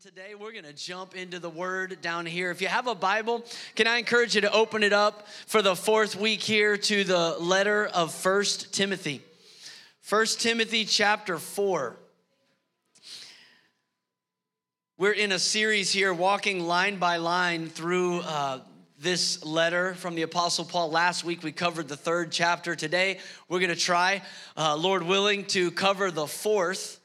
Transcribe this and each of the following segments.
today we're going to jump into the word down here. If you have a Bible, can I encourage you to open it up for the fourth week here to the letter of First Timothy. First Timothy chapter 4. We're in a series here, walking line by line through uh, this letter from the Apostle Paul. Last week we covered the third chapter. Today we're going to try, uh, Lord willing, to cover the fourth.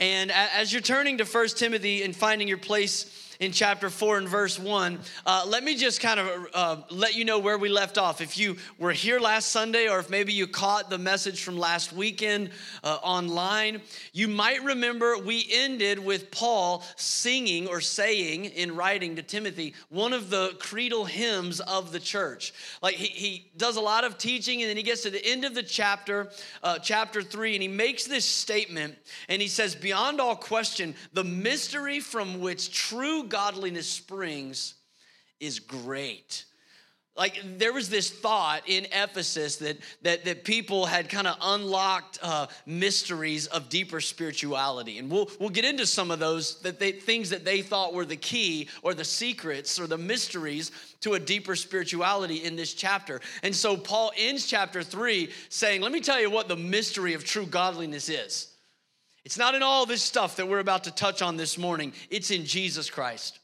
And as you're turning to First Timothy and finding your place in chapter 4 and verse 1. Uh, let me just kind of uh, let you know where we left off. If you were here last Sunday, or if maybe you caught the message from last weekend uh, online, you might remember we ended with Paul singing or saying in writing to Timothy one of the creedal hymns of the church. Like he, he does a lot of teaching, and then he gets to the end of the chapter, uh, chapter 3, and he makes this statement, and he says, Beyond all question, the mystery from which true godliness springs is great. Like there was this thought in Ephesus that that, that people had kind of unlocked uh, mysteries of deeper spirituality, and we'll we'll get into some of those that they, things that they thought were the key or the secrets or the mysteries to a deeper spirituality in this chapter. And so Paul ends chapter three saying, "Let me tell you what the mystery of true godliness is." It's not in all this stuff that we're about to touch on this morning, it's in Jesus Christ.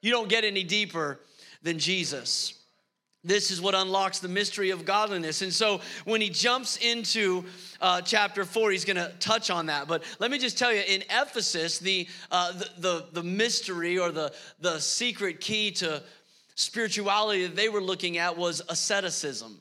You don't get any deeper than Jesus. This is what unlocks the mystery of godliness. And so when he jumps into uh, chapter four, he's going to touch on that. But let me just tell you in Ephesus, the, uh, the, the, the mystery or the, the secret key to spirituality that they were looking at was asceticism.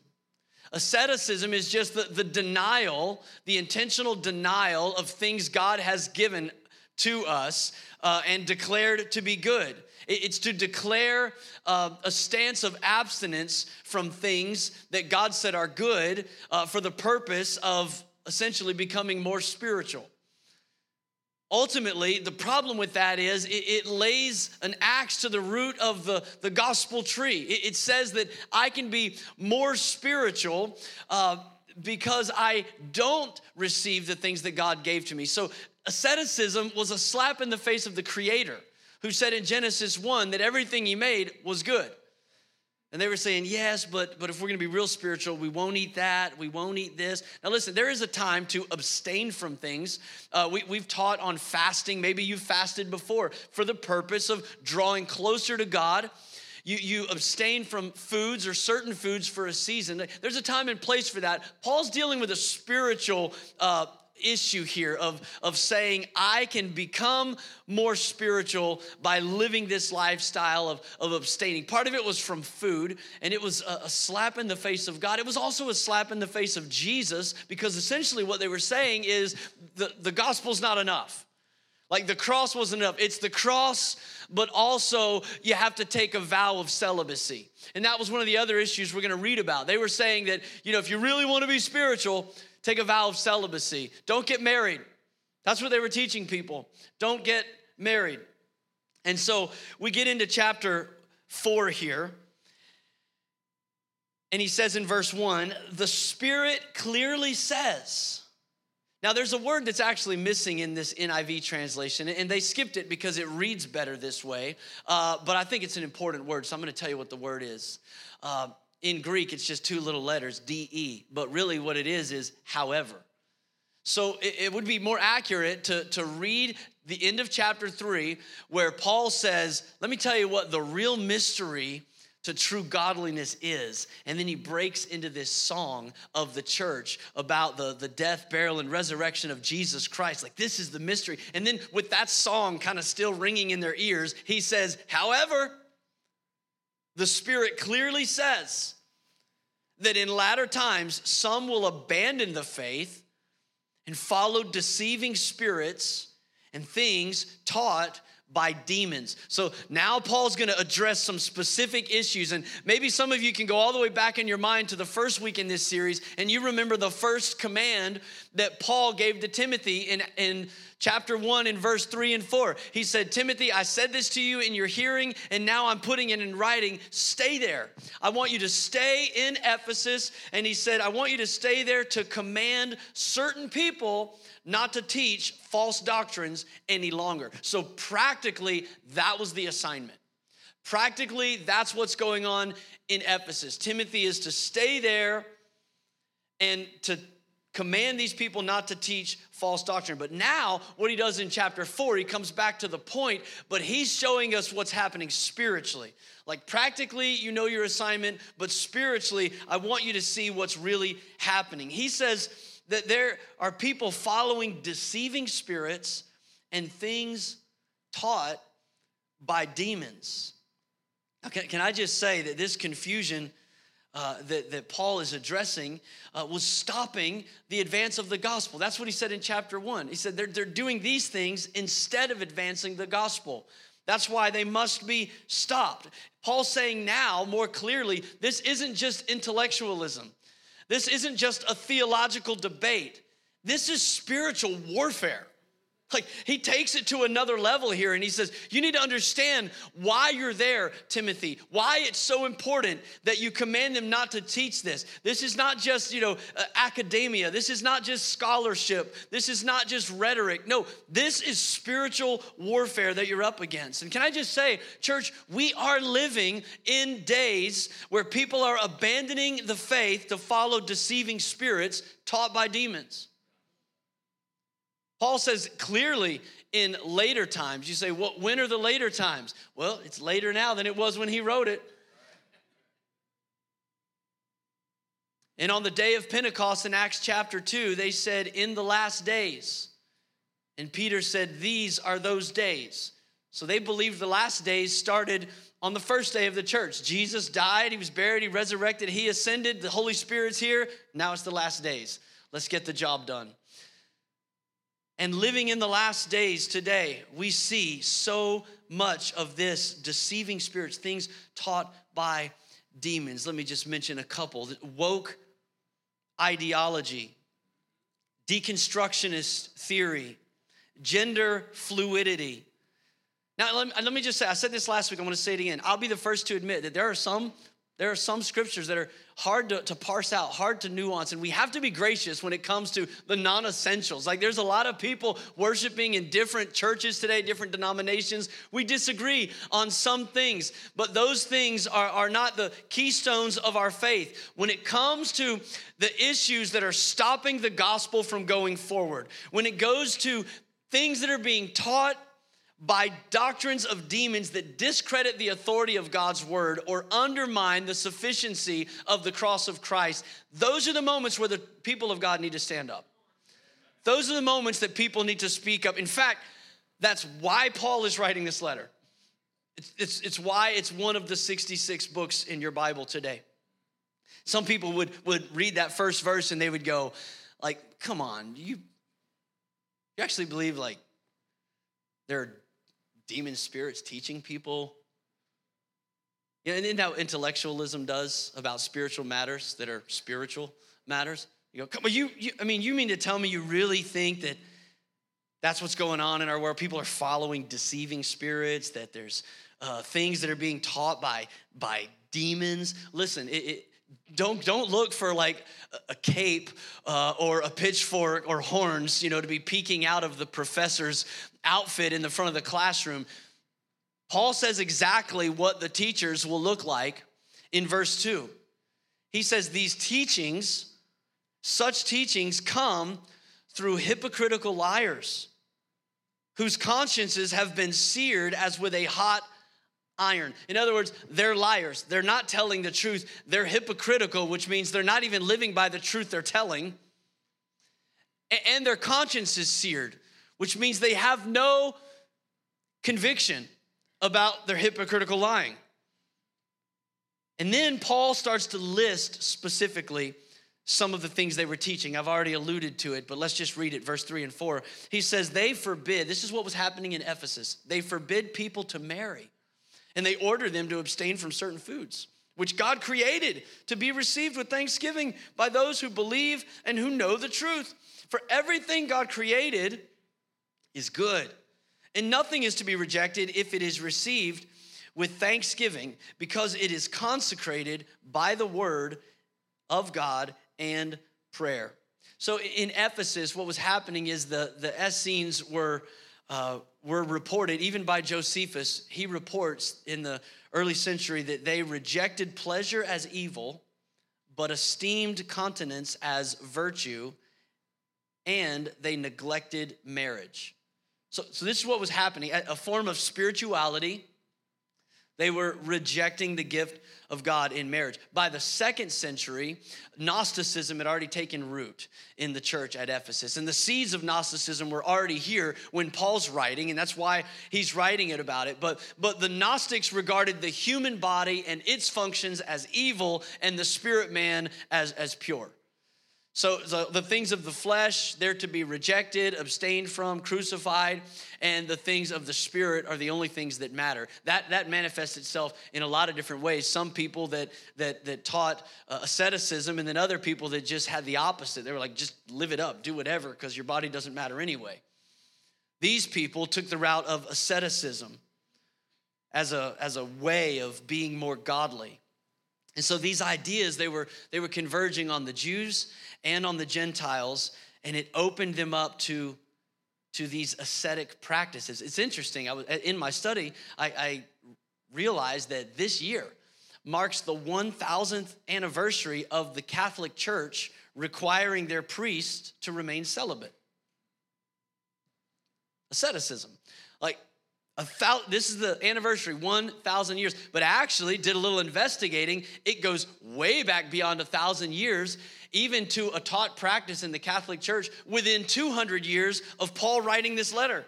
Asceticism is just the, the denial, the intentional denial of things God has given to us uh, and declared to be good. It's to declare uh, a stance of abstinence from things that God said are good uh, for the purpose of essentially becoming more spiritual. Ultimately, the problem with that is it, it, lays an axe to the root of the, the gospel tree. It, it says that I can be more spiritual uh, because I don't receive the things that God gave to me. So, asceticism was a slap in the face of the Creator who said in Genesis 1 that everything He made was good. And they were saying, yes, but, but if we're gonna be real spiritual, we won't eat that, we won't eat this. Now, listen, there is a time to abstain from things. Uh, we, we've taught on fasting. Maybe you've fasted before for the purpose of drawing closer to God. You, you abstain from foods or certain foods for a season. There's a time and place for that. Paul's dealing with a spiritual uh, issue here of, of saying I can become more spiritual by living this lifestyle of, of abstaining. Part of it was from food, and it was a, a slap in the face of God. It was also a slap in the face of Jesus because essentially what they were saying is the, the gospel's not enough. Like the cross wasn't enough. It's the cross, but also you have to take a vow of celibacy. And that was one of the other issues we're going to read about. They were saying that, you know, if you really want to be spiritual, Take a vow of celibacy. Don't get married. That's what they were teaching people. Don't get married. And so we get into chapter four here. And he says in verse one, the Spirit clearly says, now, there's a word that's actually missing in this NIV translation, and they skipped it because it reads better this way. Uh, but I think it's an important word, so I'm going to tell you what the word is. Uh, in Greek, it's just two little letters, DE, but really what it is is however. So it, it would be more accurate to, to read the end of chapter three, where Paul says, Let me tell you what the real mystery to true godliness is. And then he breaks into this song of the church about the, the death, burial, and resurrection of Jesus Christ. Like, this is the mystery. And then, with that song kind of still ringing in their ears, he says, However, the Spirit clearly says that in latter times, some will abandon the faith and follow deceiving spirits and things taught by demons. So now Paul's going to address some specific issues. And maybe some of you can go all the way back in your mind to the first week in this series, and you remember the first command that Paul gave to Timothy in, in chapter 1 in verse 3 and 4. He said, Timothy, I said this to you in your hearing, and now I'm putting it in writing. Stay there. I want you to stay in Ephesus. And he said, I want you to stay there to command certain people not to teach false doctrines any longer. So, practically, that was the assignment. Practically, that's what's going on in Ephesus. Timothy is to stay there and to command these people not to teach false doctrine. But now, what he does in chapter four, he comes back to the point, but he's showing us what's happening spiritually. Like, practically, you know your assignment, but spiritually, I want you to see what's really happening. He says that there are people following deceiving spirits and things taught by demons. Can, can I just say that this confusion uh, that, that Paul is addressing uh, was stopping the advance of the gospel. That's what he said in chapter one. He said they're, they're doing these things instead of advancing the gospel. That's why they must be stopped. Paul's saying now more clearly this isn't just intellectualism, this isn't just a theological debate, this is spiritual warfare. Like he takes it to another level here and he says, You need to understand why you're there, Timothy, why it's so important that you command them not to teach this. This is not just, you know, uh, academia. This is not just scholarship. This is not just rhetoric. No, this is spiritual warfare that you're up against. And can I just say, church, we are living in days where people are abandoning the faith to follow deceiving spirits taught by demons. Paul says clearly in later times. You say, well, when are the later times? Well, it's later now than it was when he wrote it. And on the day of Pentecost in Acts chapter 2, they said, In the last days. And Peter said, These are those days. So they believed the last days started on the first day of the church. Jesus died, he was buried, he resurrected, he ascended, the Holy Spirit's here. Now it's the last days. Let's get the job done. And living in the last days today, we see so much of this deceiving spirits, things taught by demons. Let me just mention a couple woke ideology, deconstructionist theory, gender fluidity. Now, let me just say, I said this last week, I'm gonna say it again. I'll be the first to admit that there are some there are some scriptures that are hard to, to, parse out, hard to nuance, and we have to be gracious when it comes to the non essentials. Like, there's a lot of people worshiping in different churches today, different denominations. We disagree on some things, but those things are, are not the keystones of our faith. When it comes to the issues that are stopping the gospel from going forward, when it goes to things that are being taught by doctrines of demons that discredit the authority of God's word or undermine the sufficiency of the cross of Christ, those are the moments where the people of God need to stand up. Those are the moments that people need to speak up. In fact, that's why Paul is writing this letter. It's, it's, it's why it's one of the 66 books in your Bible today. Some people would, would read that first verse and they would go, like, come on, you, you actually believe like there are demon spirits teaching people. You know, and isn't how intellectualism does about spiritual matters that are spiritual matters? You go, come on, you, you, I mean, you mean to tell me you really think that that's what's going on in our world? People are following deceiving spirits, that there's uh, things that are being taught by, by demons. Listen, it, it, don't don't look for like a cape uh, or a pitchfork or horns you know to be peeking out of the professor's outfit in the front of the classroom paul says exactly what the teachers will look like in verse 2 he says these teachings such teachings come through hypocritical liars whose consciences have been seared as with a hot iron. In other words, they're liars. They're not telling the truth. They're hypocritical, which means they're not even living by the truth they're telling. And their conscience is seared, which means they have no conviction about their hypocritical lying. And then Paul starts to list specifically some of the things they were teaching. I've already alluded to it, but let's just read it, verse 3 and 4. He says, They forbid, this is what was happening in Ephesus, they forbid people to marry and they order them to abstain from certain foods, which God created to be received with thanksgiving by those who believe and who know the truth. For everything God created is good, and nothing is to be rejected if it is received with thanksgiving, because it is consecrated by the word of God and prayer. So in Ephesus, what was happening is the, the Essenes were uh, were reported, even by Josephus, he reports in the early century that they rejected pleasure as evil, but esteemed continence as virtue, and they neglected marriage. So, so this is what was happening a form of spirituality. They were rejecting the gift of God in marriage. By the second century, Gnosticism had already taken root in the church at Ephesus. And the seeds of Gnosticism were already here when Paul's writing, and that's why he's writing it about it. But, but the Gnostics regarded the human body and its functions as evil and the spirit man as, as pure. So, so, the things of the flesh, they're to be rejected, abstained from, crucified, and the things of the spirit are the only things that matter. That, that manifests itself in a lot of different ways. Some people that, that, that taught uh, asceticism, and then other people that just had the opposite. They were like, just live it up, do whatever, because your body doesn't matter anyway. These people took the route of asceticism as a, as a way of being more godly. And so these ideas, they were, they were converging on the Jews and on the Gentiles, and it opened them up to, to these ascetic practices. It's interesting. I was, in my study, I, I realized that this year marks the 1000th anniversary of the Catholic Church requiring their priests to remain celibate. Asceticism. Like, thou- this is the anniversary 1000 years but actually did a little investigating it goes way back beyond a thousand years even to a taught practice in the Catholic Church within 200 years of Paul writing this letter.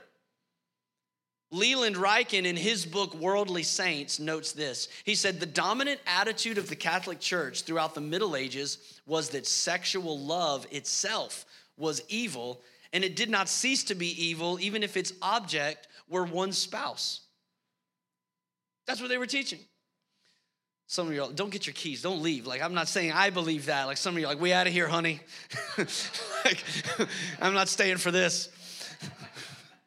Leland Ryken, in his book Worldly Saints, notes this. He said, The dominant attitude of the Catholic Church throughout the Middle Ages was that sexual love itself was evil, and it did not cease to be evil even if its object were one spouse. That's what they were teaching. Some of you don't get your keys, don't leave. Like, I'm not saying I believe that. Like, some of you like, we out of here, honey. like, I'm not staying for this.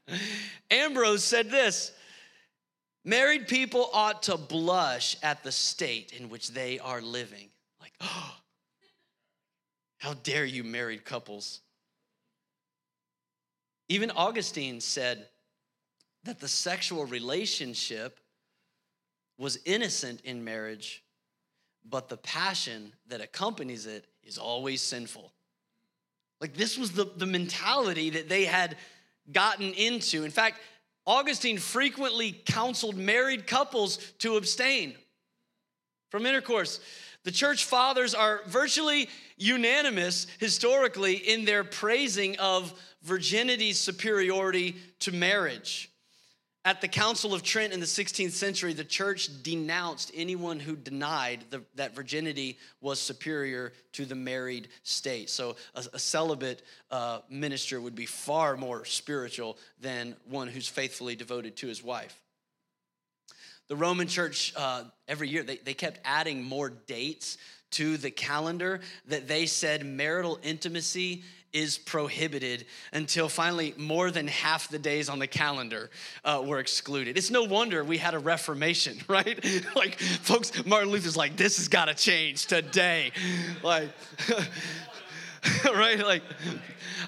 Ambrose said this married people ought to blush at the state in which they are living. Like, oh, how dare you, married couples? Even Augustine said that the sexual relationship was innocent in marriage, but the passion that accompanies it is always sinful. Like this was the, the mentality that they had gotten into. In fact, Augustine frequently counseled married couples to abstain from intercourse. The church fathers are virtually unanimous historically in their praising of virginity's superiority to marriage. At the Council of Trent in the 16th century, the church denounced anyone who denied the, that virginity was superior to the married state. So, a, a celibate uh, minister would be far more spiritual than one who's faithfully devoted to his wife. The Roman church, uh, every year, they, they kept adding more dates to the calendar that they said marital intimacy is prohibited until finally more than half the days on the calendar uh, were excluded. It's no wonder we had a Reformation, right? like, folks, Martin Luther's like, this has got to change today. like, right? Like,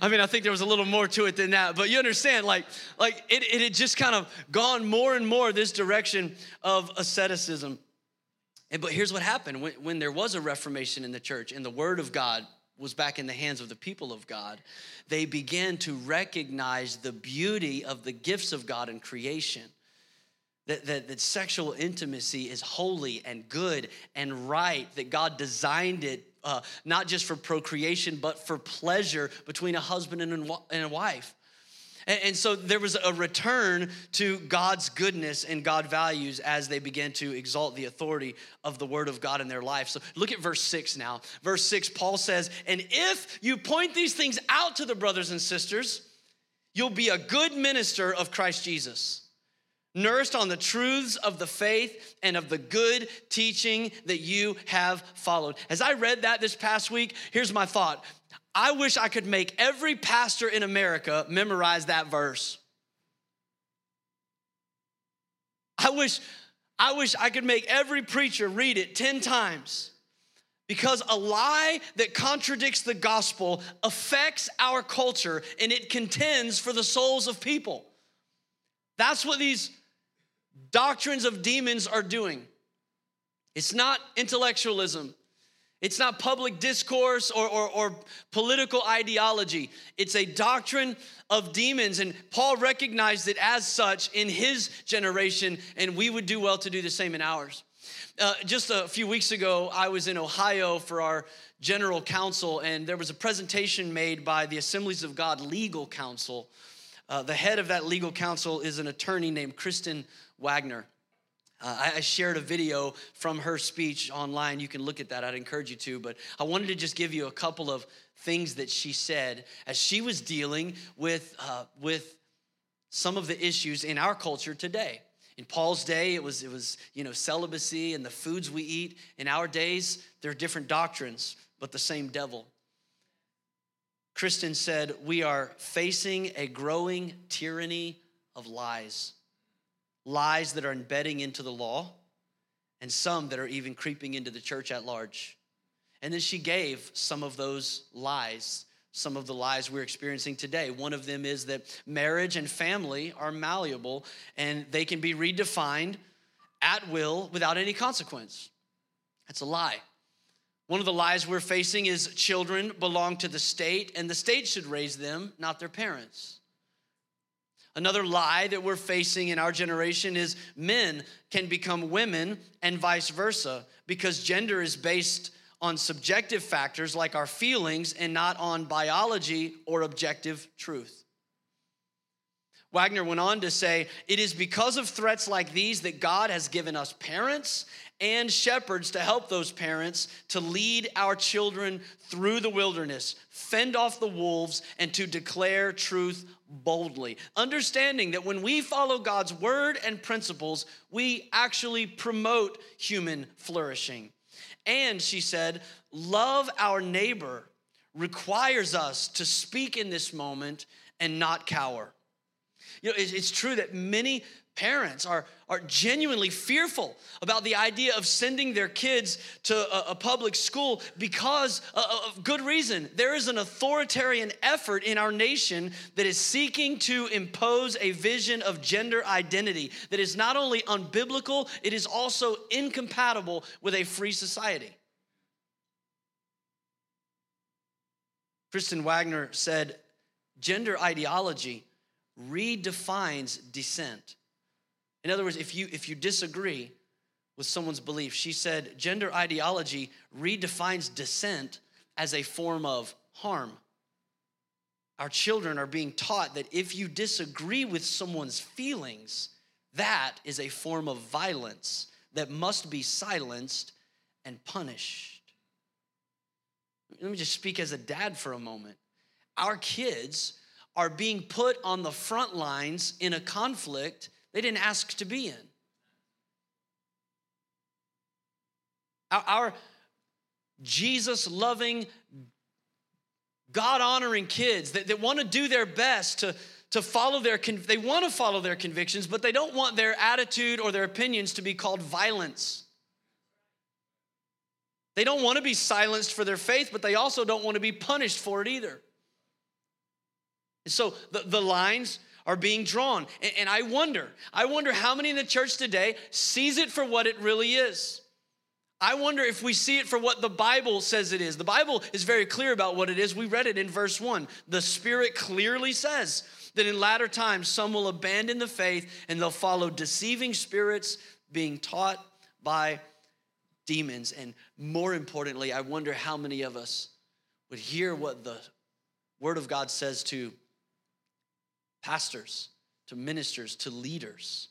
I mean, I think there was a little more to it than that, but you understand, like, like it, it had just kind of gone more and more this direction of asceticism. And but here's what happened when, when there was a reformation in the church and the word of God was back in the hands of the people of God, they began to recognize the beauty of the gifts of God in creation. That, that, that sexual intimacy is holy and good and right, that God designed it uh, not just for procreation, but for pleasure between a husband and a wife. And, and so there was a return to God's goodness and God values as they began to exalt the authority of the word of God in their life. So look at verse six now. Verse six, Paul says, And if you point these things out to the brothers and sisters, you'll be a good minister of Christ Jesus nourished on the truths of the faith and of the good teaching that you have followed. As I read that this past week, here's my thought I wish I could make every pastor in America memorize that verse. I wish I wish I could make every preacher read it 10 times. Because a lie that contradicts the gospel affects our culture and it contends for the souls of people. That's what these doctrines of demons are doing. It's not intellectualism. It's not public discourse or, or, or, political ideology. It's a doctrine of demons. And Paul recognized it as such in his generation, and we would do well to do the same in ours. Uh, just a few weeks ago, I was in Ohio for our general council, and there was a presentation made by the Assemblies of God Legal Council. Uh, the head of that legal council is an attorney named Kristen Waggoner. Uh, I, shared a video from her speech online. You can look at that. I'd encourage you to. But I wanted to just give you a couple of things that she said as she was dealing with, uh, with some of the issues in our culture today. In Paul's day, it was, it was you know, celibacy and the foods we eat. In our days, there are different doctrines, but the same devil. Kristen said, We are facing a growing tyranny of lies lies that are embedding into the law, and some that are even creeping into the church at large. And then she gave some of those lies, some of the lies we're experiencing today. One of them is that marriage and family are malleable and they can be redefined at will without any consequence. That's a lie. One of the lies we're facing is children belong to the state and the state should raise them, not their parents. Another lie that we're facing in our generation is men can become women and vice versa because gender is based on subjective factors like our feelings and not on biology or objective truth. Waggoner went on to say, It is because of threats like these that God has given us parents and shepherds to help those parents to lead our children through the wilderness, fend off the wolves, and to declare truth boldly. Understanding that when we follow God's word and principles, we actually promote human flourishing. And she said, love our neighbor requires us to speak in this moment and not cower. You know, it's true that many parents are, are genuinely fearful about the idea of sending their kids to a, a public school because uh, uh, of good reason. There is an authoritarian effort in our nation that is seeking to impose a vision of gender identity that is not only unbiblical, it is also incompatible with a free society. Kristen Waggoner said, gender ideology redefines dissent. In other words, if you, if you disagree with someone's belief, she said gender ideology redefines dissent as a form of harm. Our children are being taught that if you disagree with someone's feelings, that is a form of violence that must be silenced and punished. Let me just speak as a dad for a moment. Our kids are being put on the front lines in a conflict they didn't ask to be in. Our, our Jesus loving, God honoring kids that, that want to do their best to, to follow their, they want to follow their convictions, but they don't want their attitude or their opinions to be called violence. They don't want to be silenced for their faith, but they also don't want to be punished for it either. And so the, the lines are being drawn. And, and I wonder, I wonder how many in the church today sees it for what it really is. I wonder if we see it for what the Bible says it is. The Bible is very clear about what it is. We read it in verse 1. The Spirit clearly says that in latter times some will abandon the faith and they'll follow deceiving spirits being taught by demons. And more importantly, I wonder how many of us would hear what the Word of God says to pastors, to ministers, to leaders.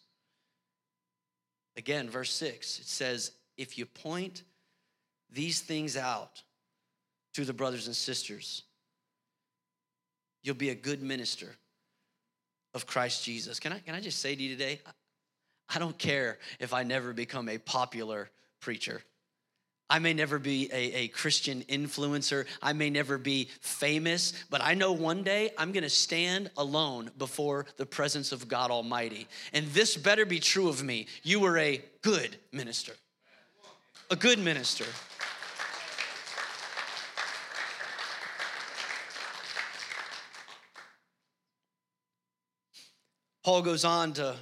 Again, verse 6, it says, If you point these things out to the brothers and sisters, you'll be a good minister of Christ Jesus. Can I, can I just say to you today, I don't care if I never become a popular preacher. I may never be a, a, Christian influencer. I may never be famous, but I know one day I'm gonna stand alone before the presence of God Almighty. And this better be true of me. You were a good minister. A good minister. Paul goes on to,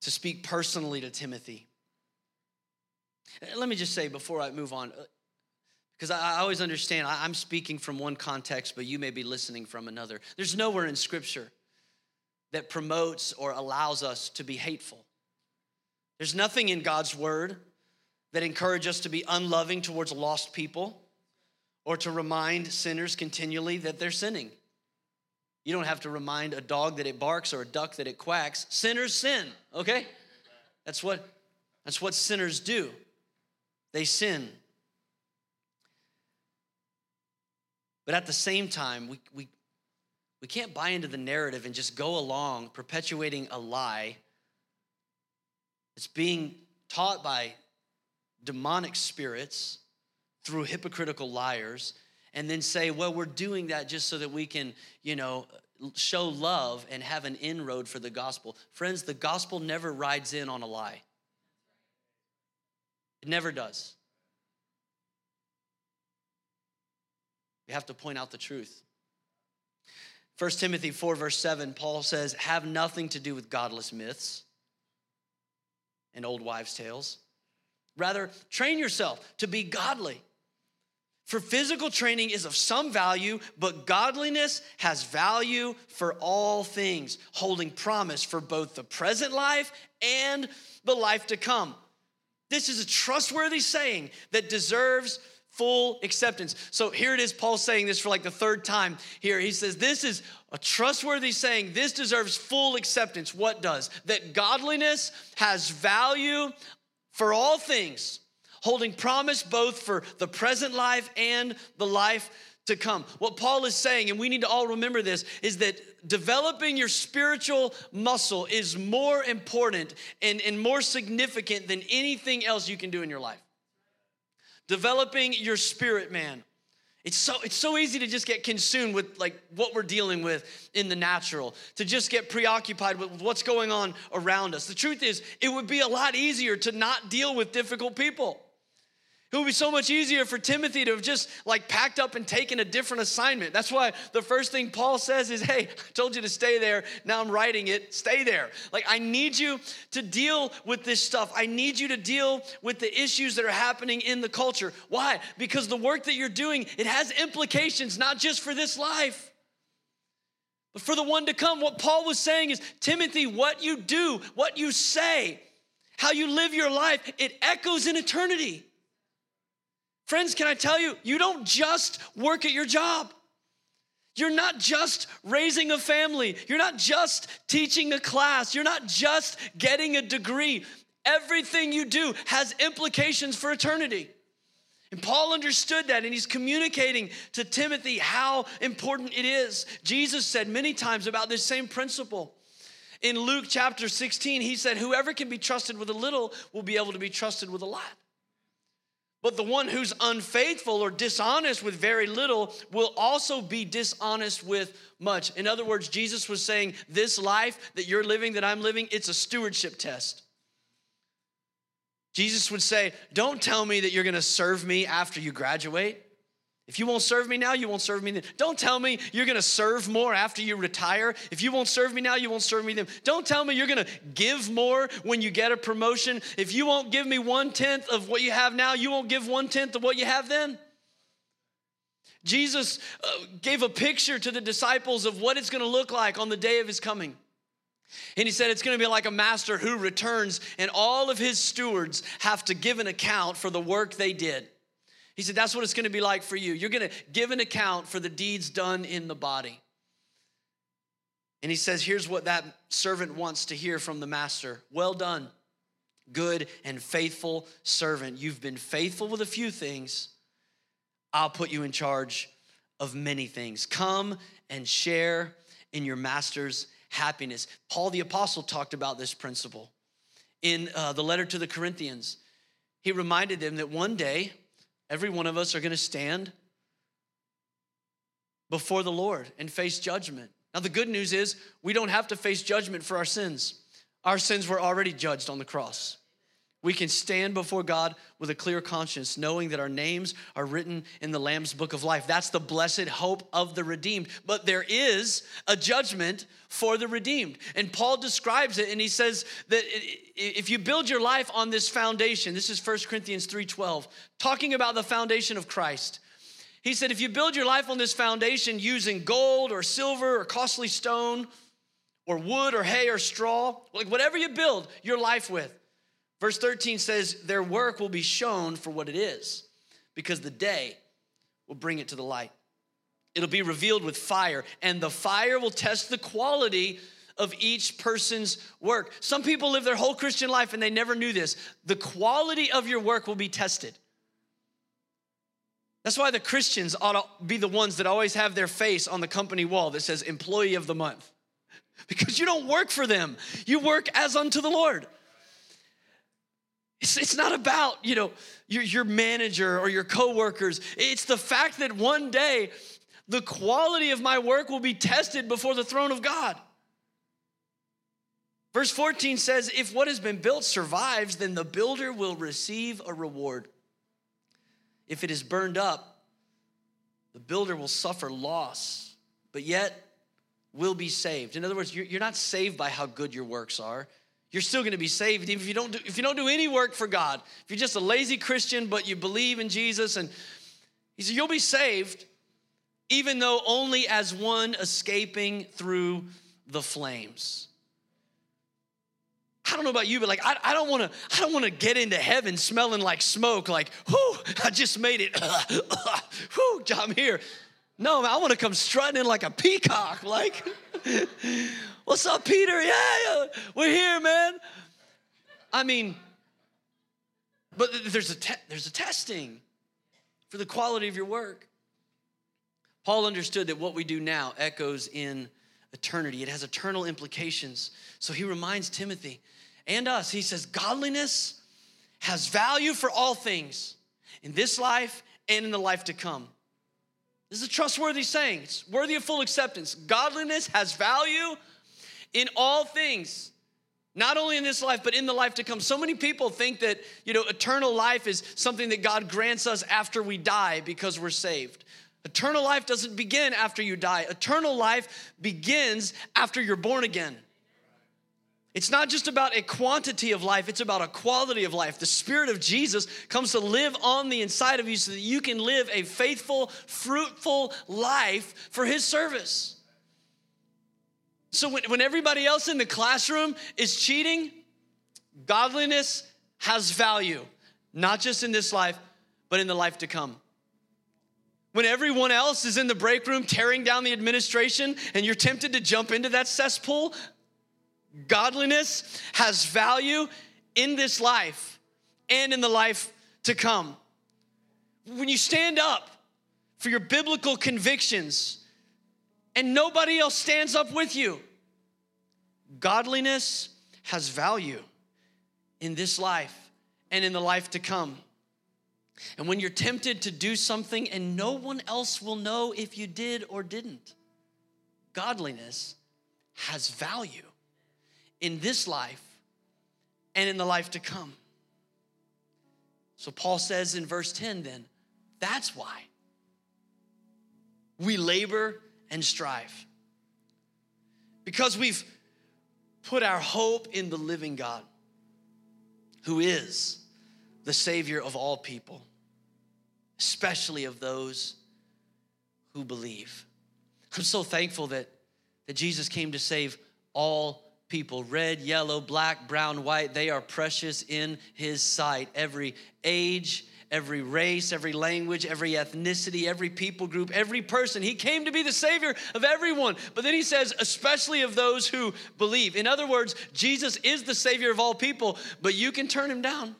to speak personally to Timothy. Uh, let me just say before I move on, uh, because I, always understand I'm speaking from one context, but you may be listening from another. There's nowhere in Scripture that promotes or allows us to be hateful. There's nothing in God's word that encourage us to be unloving towards lost people or to remind sinners continually that they're sinning. You don't have to remind a dog that it barks or a duck that it quacks. Sinners sin, okay? That's what that's what sinners do. They sin. But at the same time, we, we, we can't buy into the narrative and just go along perpetuating a lie that's being taught by demonic spirits through hypocritical liars and then say, well, we're doing that just so that we can, you know, show love and have an inroad for the gospel. Friends, the gospel never rides in on a lie. It never does. We have to point out the truth. 1 Timothy 4, verse 7, Paul says, Have nothing to do with godless myths and old wives' tales Rather, train yourself to be godly. For physical training is of some value, but godliness has value for all things, holding promise for both the present life and the life to come. This is a trustworthy saying that deserves full acceptance. So here it is, Paul saying this for like the third time here. He says, This is a trustworthy saying. This deserves full acceptance. What does? That godliness has value for all things, holding promise both for the present life and the life to come. What Paul is saying, and we need to all remember this, is that developing your spiritual muscle is more important and, and more significant than anything else you can do in your life. Developing your spirit, man. It's so, it's so easy to just get consumed with like what we're dealing with in the natural, to just get preoccupied with what's going on around us. The truth is, it would be a lot easier to not deal with difficult people. It would be so much easier for Timothy to have just like packed up and taken a different assignment. That's why the first thing Paul says is, Hey, I told you to stay there. Now I'm writing it. Stay there. Like, I need you to deal with this stuff. I need you to deal with the issues that are happening in the culture. Why? Because the work that you're doing, it has implications, not just for this life. But for the one to come, what Paul was saying is Timothy, what you do, what you say, how you live your life, it echoes in eternity. Friends, can I tell you, you don't just work at your job. You're not just raising a family. You're not just teaching a class. You're not just getting a degree. Everything you do has implications for eternity. And Paul understood that, and he's communicating to Timothy how important it is. Jesus said many times about this same principle. In Luke chapter 16, he said, Whoever can be trusted with a little will be able to be trusted with a lot. But the one who's unfaithful or dishonest with very little will also be dishonest with much. In other words, Jesus was saying, This life that you're living, that I'm living, it's a stewardship test. Jesus would say, Don't tell me that you're gonna serve me after you graduate. If you won't serve me now, you won't serve me then. Don't tell me you're gonna serve more after you retire. If you won't serve me now, you won't serve me then. Don't tell me you're gonna give more when you get a promotion. If you won't give me one tenth of what you have now, you won't give one tenth of what you have then. Jesus uh, gave a picture to the disciples of what it's gonna look like on the day of his coming. And he said it's gonna be like a master who returns, and all of his stewards have to give an account for the work they did. He said, That's what it's gonna be like for you. You're gonna give an account for the deeds done in the body. And he says, Here's what that servant wants to hear from the master Well done, good and faithful servant. You've been faithful with a few things, I'll put you in charge of many things. Come and share in your master's happiness. Paul the Apostle talked about this principle in uh, the letter to the Corinthians. He reminded them that one day, Every one of us are going to stand before the Lord and face judgment. Now, the good news is we don't have to face judgment for our sins. Our sins were already judged on the cross. We can stand before God with a clear conscience, knowing that our names are written in the Lamb's book of life. That's the blessed hope of the redeemed. But there is a judgment for the redeemed. And Paul describes it and he says that if you build your life on this foundation, this is 1 Corinthians 3:12, talking about the foundation of Christ. He said if you build your life on this foundation using gold or silver or costly stone or wood or hay or straw, like whatever you build your life with, Verse 13 says, Their work will be shown for what it is, because the day will bring it to the light. It'll be revealed with fire, and the fire will test the quality of each person's work. Some people live their whole Christian life and they never knew this. The quality of your work will be tested. That's why the Christians ought to be the ones that always have their face on the company wall that says employee of the month. Because you don't work for them, you work as unto the Lord. It's, it's not about, you know, your, your manager or your coworkers. It's the fact that one day the quality of my work will be tested before the throne of God. Verse 14 says, If what has been built survives, then the builder will receive a reward. If it is burned up, the builder will suffer loss, but yet will be saved. In other words, you're not saved by how good your works are you're still going to be saved even if you don't do, if you don't do any work for God. If you're just a lazy Christian but you believe in Jesus and he said you'll be saved even though only as one escaping through the flames. I don't know about you, but like I, I don't want to I don't want to get into heaven smelling like smoke, like, whoo, I just made it. whoo, I'm here. No, I want to come strutting in like a peacock, like What's up, Peter? Yeah, we're here, man. I mean, but there's a te- there's a testing for the quality of your work. Paul understood that what we do now echoes in eternity. It has eternal implications. So he reminds Timothy and us. He says, "Godliness has value for all things in this life and in the life to come." This is a trustworthy saying. It's worthy of full acceptance. Godliness has value in all things not only in this life but in the life to come so many people think that you know eternal life is something that god grants us after we die because we're saved eternal life doesn't begin after you die eternal life begins after you're born again it's not just about a quantity of life, it's about a quality of life. The Spirit of Jesus comes to live on the inside of you so that you can live a faithful, fruitful life for His service. So when, when everybody else in the classroom is cheating, godliness has value, not just in this life, but in the life to come. When everyone else is in the break room tearing down the administration and you're tempted to jump into that cesspool, godliness has value in this life and in the life to come. When you stand up for your biblical convictions, and nobody else stands up with you. Godliness has value in this life and in the life to come. And when you're tempted to do something and no one else will know if you did or didn't, godliness has value in this life and in the life to come. So Paul says in verse 10 then, that's why we labor and strive. Because we've put our hope in the living God, who is the Savior of all people, especially of those who believe. I'm so thankful that, that Jesus came to save all people red, yellow, black, brown, white. They are precious in His sight. Every age, every race, every language, every ethnicity, every people group, every person. He came to be the Savior of everyone. But then he says, especially of those who believe. In other words, Jesus is the Savior of all people, but you can turn him down.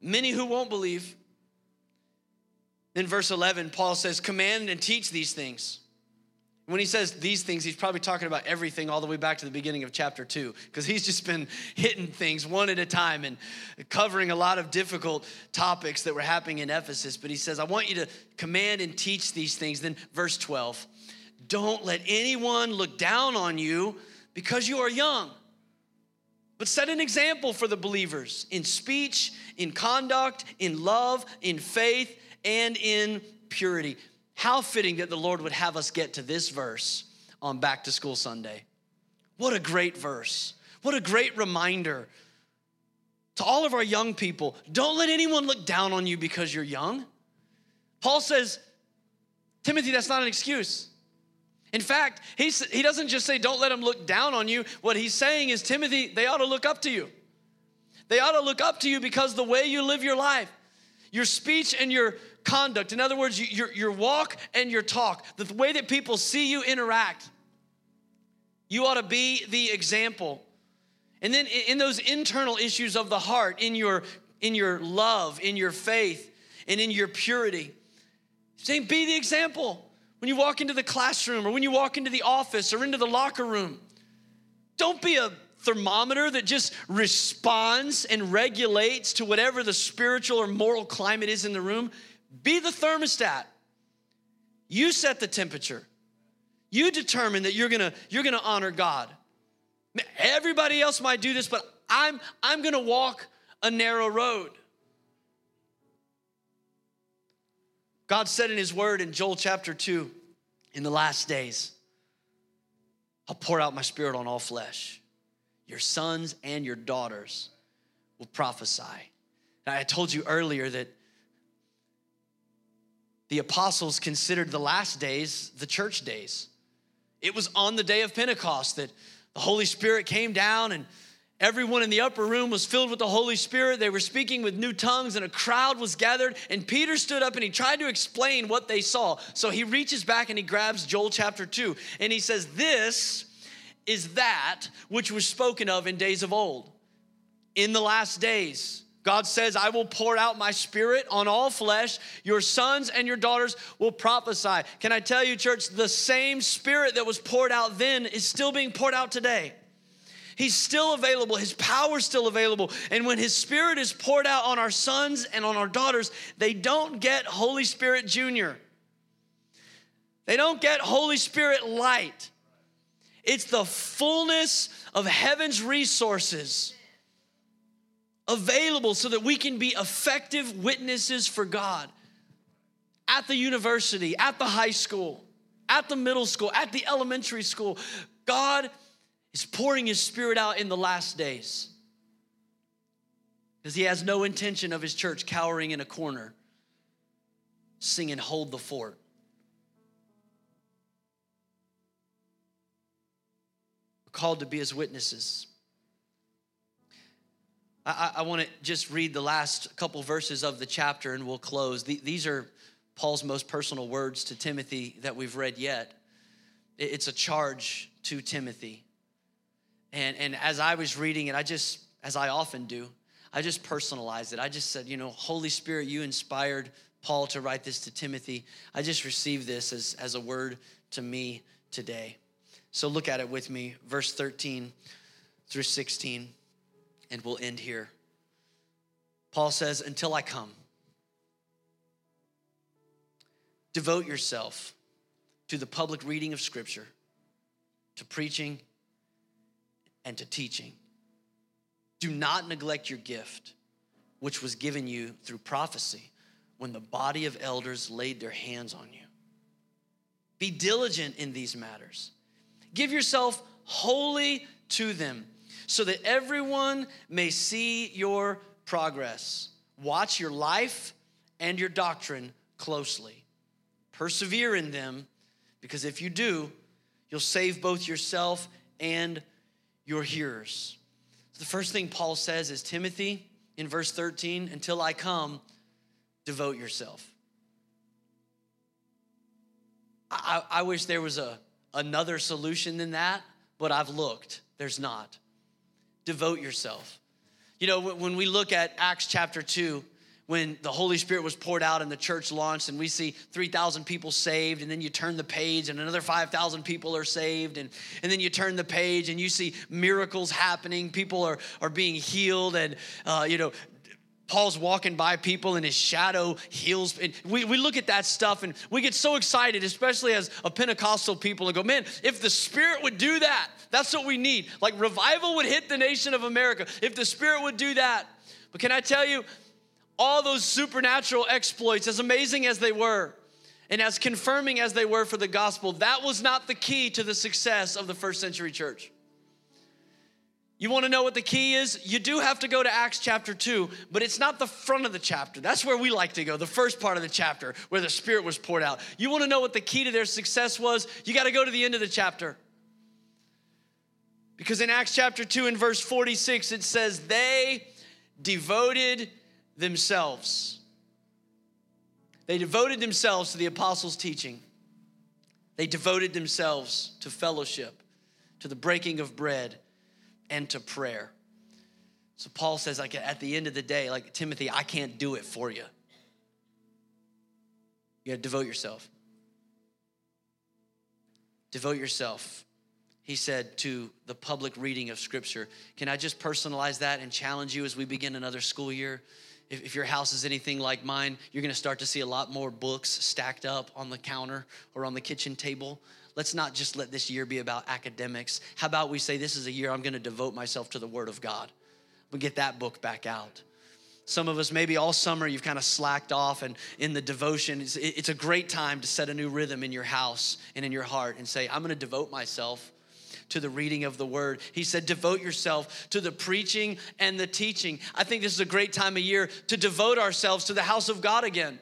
Many who won't believe. In verse 11, Paul says, Command and teach these things. When he says these things, he's probably talking about everything all the way back to the beginning of chapter two, because he's just been hitting things one at a time and covering a lot of difficult topics that were happening in Ephesus. But he says, I want you to command and teach these things. Then, verse 12, don't let anyone look down on you because you are young but set an example for the believers in speech, in conduct, in love, in faith, and in purity. How fitting that the Lord would have us get to this verse on Back to School Sunday. What a great verse. What a great reminder to all of our young people. Don't let anyone look down on you because you're young. Paul says, Timothy, that's not an excuse. In fact, he, he doesn't just say, don't let them look down on you. What he's saying is, Timothy, they ought to look up to you. They ought to look up to you because the way you live your life, your speech and your conduct, in other words, your, your walk and your talk, the way that people see you interact, you ought to be the example. And then in those internal issues of the heart, in your, in your love, in your faith, and in your purity, saying, be the example when you walk into the classroom or when you walk into the office or into the locker room. Don't be a thermometer that just responds and regulates to whatever the spiritual or moral climate is in the room. Be the thermostat. You set the temperature. You determine that you're gonna, you're gonna honor God. Everybody else might do this, but I'm, I'm gonna walk a narrow road. God said in His Word in Joel chapter 2, in the last days, I'll pour out my spirit on all flesh. Your sons and your daughters will prophesy. Now, I told you earlier that the apostles considered the last days the church days. It was on the day of Pentecost that the Holy Spirit came down and Everyone in the upper room was filled with the Holy Spirit. They were speaking with new tongues, and a crowd was gathered. And Peter stood up and he tried to explain what they saw. So he reaches back and he grabs Joel chapter 2, and he says, This is that which was spoken of in days of old. In the last days, God says, I will pour out my spirit on all flesh. Your sons and your daughters will prophesy. Can I tell you, church, the same spirit that was poured out then is still being poured out today. He's still available. His power's still available. And when His Spirit is poured out on our sons and on our daughters, they don't get Holy Spirit Junior. They don't get Holy Spirit Light. It's the fullness of heaven's resources available so that we can be effective witnesses for God at the university, at the high school, at the middle school, at the elementary school. God is pouring his spirit out in the last days. Because he has no intention of his church cowering in a corner, singing, Hold the Fort. Called to be his witnesses. I, I want to just read the last couple verses of the chapter and we'll close. these are Paul's most personal words to Timothy that we've read yet. It's a charge to Timothy. And, and as I was reading it, I just, as I often do, I just personalized it. I just said, you know, Holy Spirit, you inspired Paul to write this to Timothy. I just received this as, as a word to me today. So look at it with me, verse 13 through 16, and we'll end here. Paul says, Until I come, devote yourself to the public reading of Scripture, to preaching and to teaching. Do not neglect your gift, which was given you through prophecy when the body of elders laid their hands on you. Be diligent in these matters. Give yourself wholly to them so that everyone may see your progress. Watch your life and your doctrine closely. Persevere in them because if you do, you'll save both yourself and your hearers. the first thing Paul says is Timothy, in verse 13, until I come, devote yourself. I, I wish there was a, another solution than that, but I've looked. There's not. Devote yourself. You know, when we look at Acts chapter 2, when the Holy Spirit was poured out and the church launched, and we see 3,000 people saved, and then you turn the page and another 5,000 people are saved, and, and then you turn the page and you see miracles happening. People are, are being healed, and, uh, you know, Paul's walking by people and his shadow heals. And we, we look at that stuff and we get so excited, especially as a Pentecostal people, and go, man, if the Spirit would do that, that's what we need. Like revival would hit the nation of America if the Spirit would do that. But can I tell you, all those supernatural exploits, as amazing as they were, and as confirming as they were for the gospel, that was not the key to the success of the first century church. You want to know what the key is? You do have to go to Acts chapter 2, but it's not the front of the chapter. That's where we like to go, the first part of the chapter where the Spirit was poured out. You want to know what the key to their success was? You got to go to the end of the chapter. Because in Acts chapter 2 and verse 46, it says, They devoted themselves. They devoted themselves to the apostles' teaching. They devoted themselves to fellowship, to the breaking of bread and to prayer. So Paul says, like at the end of the day, like Timothy, I can't do it for you. You gotta devote yourself. Devote yourself, he said, to the public reading of Scripture. Can I just personalize that and challenge you as we begin another school year? If, if your house is anything like mine, you're gonna start to see a lot more books stacked up on the counter or on the kitchen table let's not just let this year be about academics. How about we say, This is a year I'm gonna devote myself to the Word of God? We get that book back out. Some of us, maybe all summer, you've kind of slacked off, and in the devotion, it's, it's a great time to set a new rhythm in your house and in your heart and say, I'm gonna devote myself to the reading of the word. He said, devote yourself to the preaching and the teaching. I think this is a great time of year to devote ourselves to the house of God again.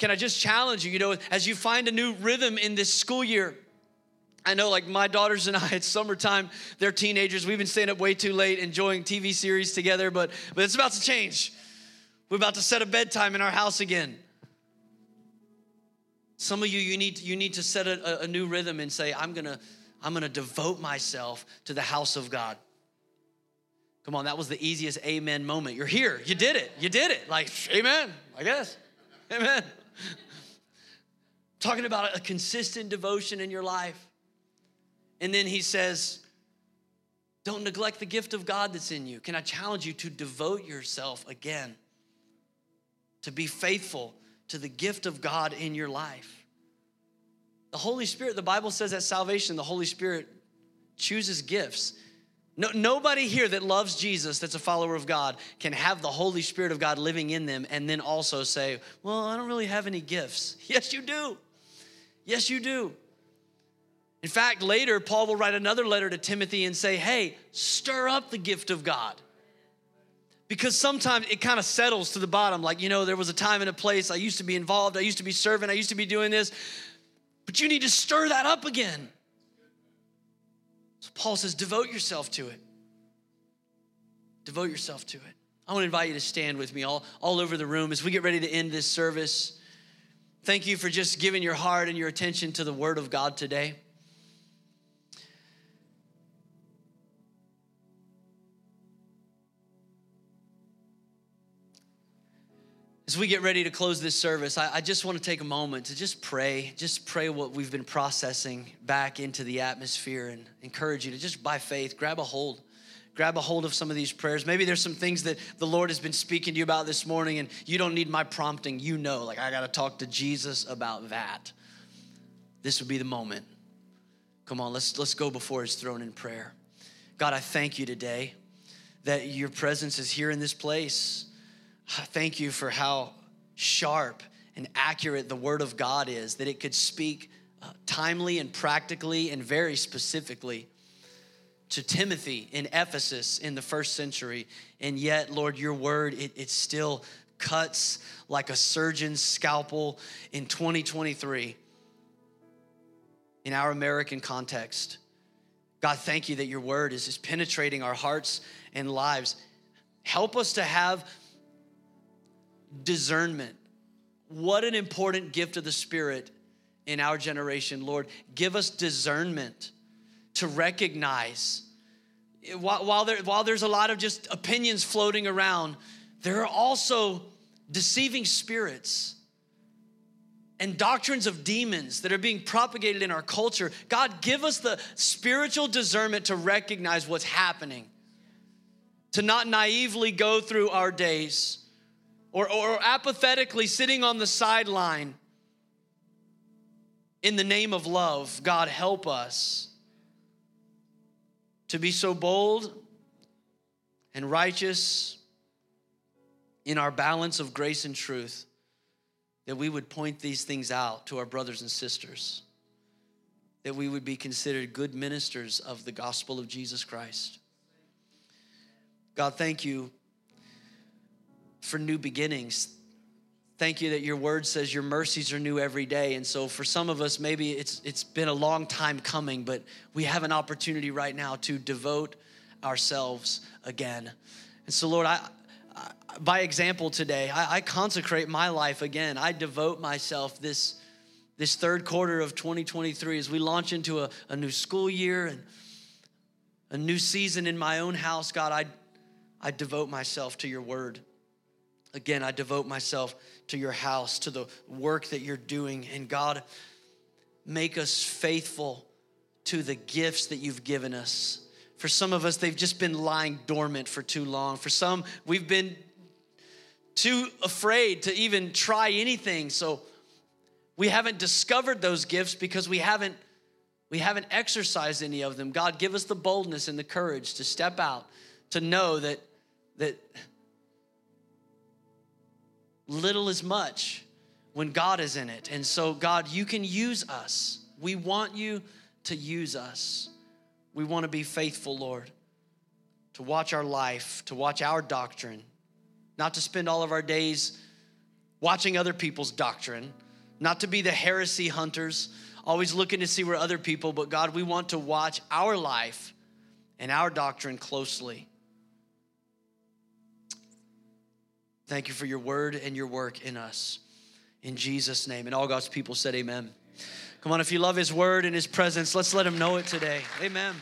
Can I just challenge you, you know, as you find a new rhythm in this school year? I know, like my daughters and I, it's summertime. They're teenagers. We've been staying up way too late, enjoying TV series together, but but it's about to change. We're about to set a bedtime in our house again. Some of you, you need you need to set a, a new rhythm and say, I'm gonna I'm gonna devote myself to the house of God. Come on, that was the easiest amen moment. You're here. You did it. You did it. Like, amen. I guess. Amen. Talking about a consistent devotion in your life. And then he says, Don't neglect the gift of God that's in you. Can I challenge you to devote yourself again, to be faithful to the gift of God in your life? The Holy Spirit, the Bible says that salvation, the Holy Spirit chooses gifts. No, nobody here that loves Jesus, that's a follower of God, can have the Holy Spirit of God living in them and then also say, Well, I don't really have any gifts. Yes, you do. Yes, you do. In fact, later, Paul will write another letter to Timothy and say, Hey, stir up the gift of God. Because sometimes it kind of settles to the bottom. Like, you know, there was a time and a place I used to be involved, I used to be serving, I used to be doing this, but you need to stir that up again. So Paul says, devote yourself to it. Devote yourself to it. I want to invite you to stand with me all, all over the room as we get ready to end this service. Thank you for just giving your heart and your attention to the Word of God today. As we get ready to close this service, I, I, just want to take a moment to just pray, just pray what we've been processing back into the atmosphere and encourage you to just by faith grab a hold grab a hold of some of these prayers. Maybe there's some things that the Lord has been speaking to you about this morning, and you don't need my prompting. You know, like, I got to talk to Jesus about that. This would be the moment. Come on, let's, let's go before his throne in prayer. God, I thank you today that your presence is here in this place. Thank you for how sharp and accurate the word of God is, that it could speak uh, timely and practically and very specifically to Timothy in Ephesus in the first century. And yet, Lord, your word, it, it still cuts like a surgeon's scalpel in 2023 in our American context. God, thank you that your word is just penetrating our hearts and lives. Help us to have discernment. What an important gift of the Spirit in our generation, Lord. Give us discernment to recognize while, there, while there's a lot of just opinions floating around, there are also deceiving spirits and doctrines of demons that are being propagated in our culture. God, give us the spiritual discernment to recognize what's happening. to not naively go through our days or, or apathetically sitting on the sideline in the name of love. God, help us to be so bold and righteous in our balance of grace and truth that we would point these things out to our brothers and sisters, that we would be considered good ministers of the gospel of Jesus Christ. God, thank you for new beginnings. Thank you that your word says your mercies are new every day. And so for some of us, maybe it's it's been a long time coming, but we have an opportunity right now to devote ourselves again. And so, Lord, I, I by example today, I, I consecrate my life again. I devote myself this this third quarter of 2023 as we launch into a, a new school year and a new season in my own house, God, I, I devote myself to your word. Again, I devote myself to your house, to the work that you're doing. And God, make us faithful to the gifts that you've given us. For some of us, they've just been lying dormant for too long. For some, we've been too afraid to even try anything. So we haven't discovered those gifts because we haven't we haven't exercised any of them. God, give us the boldness and the courage to step out, to know that that little is much when God is in it. And so, God, you can use us. We want you to use us. We want to be faithful, Lord, to watch our life, to watch our doctrine, not to spend all of our days watching other people's doctrine, not to be the heresy hunters, always looking to see where other people, but God, we want to watch our life and our doctrine closely. Thank you for your word and your work in us. In Jesus' name. And all God's people said, Amen. Come on, if you love his word and his presence, let's let him know it today. Amen.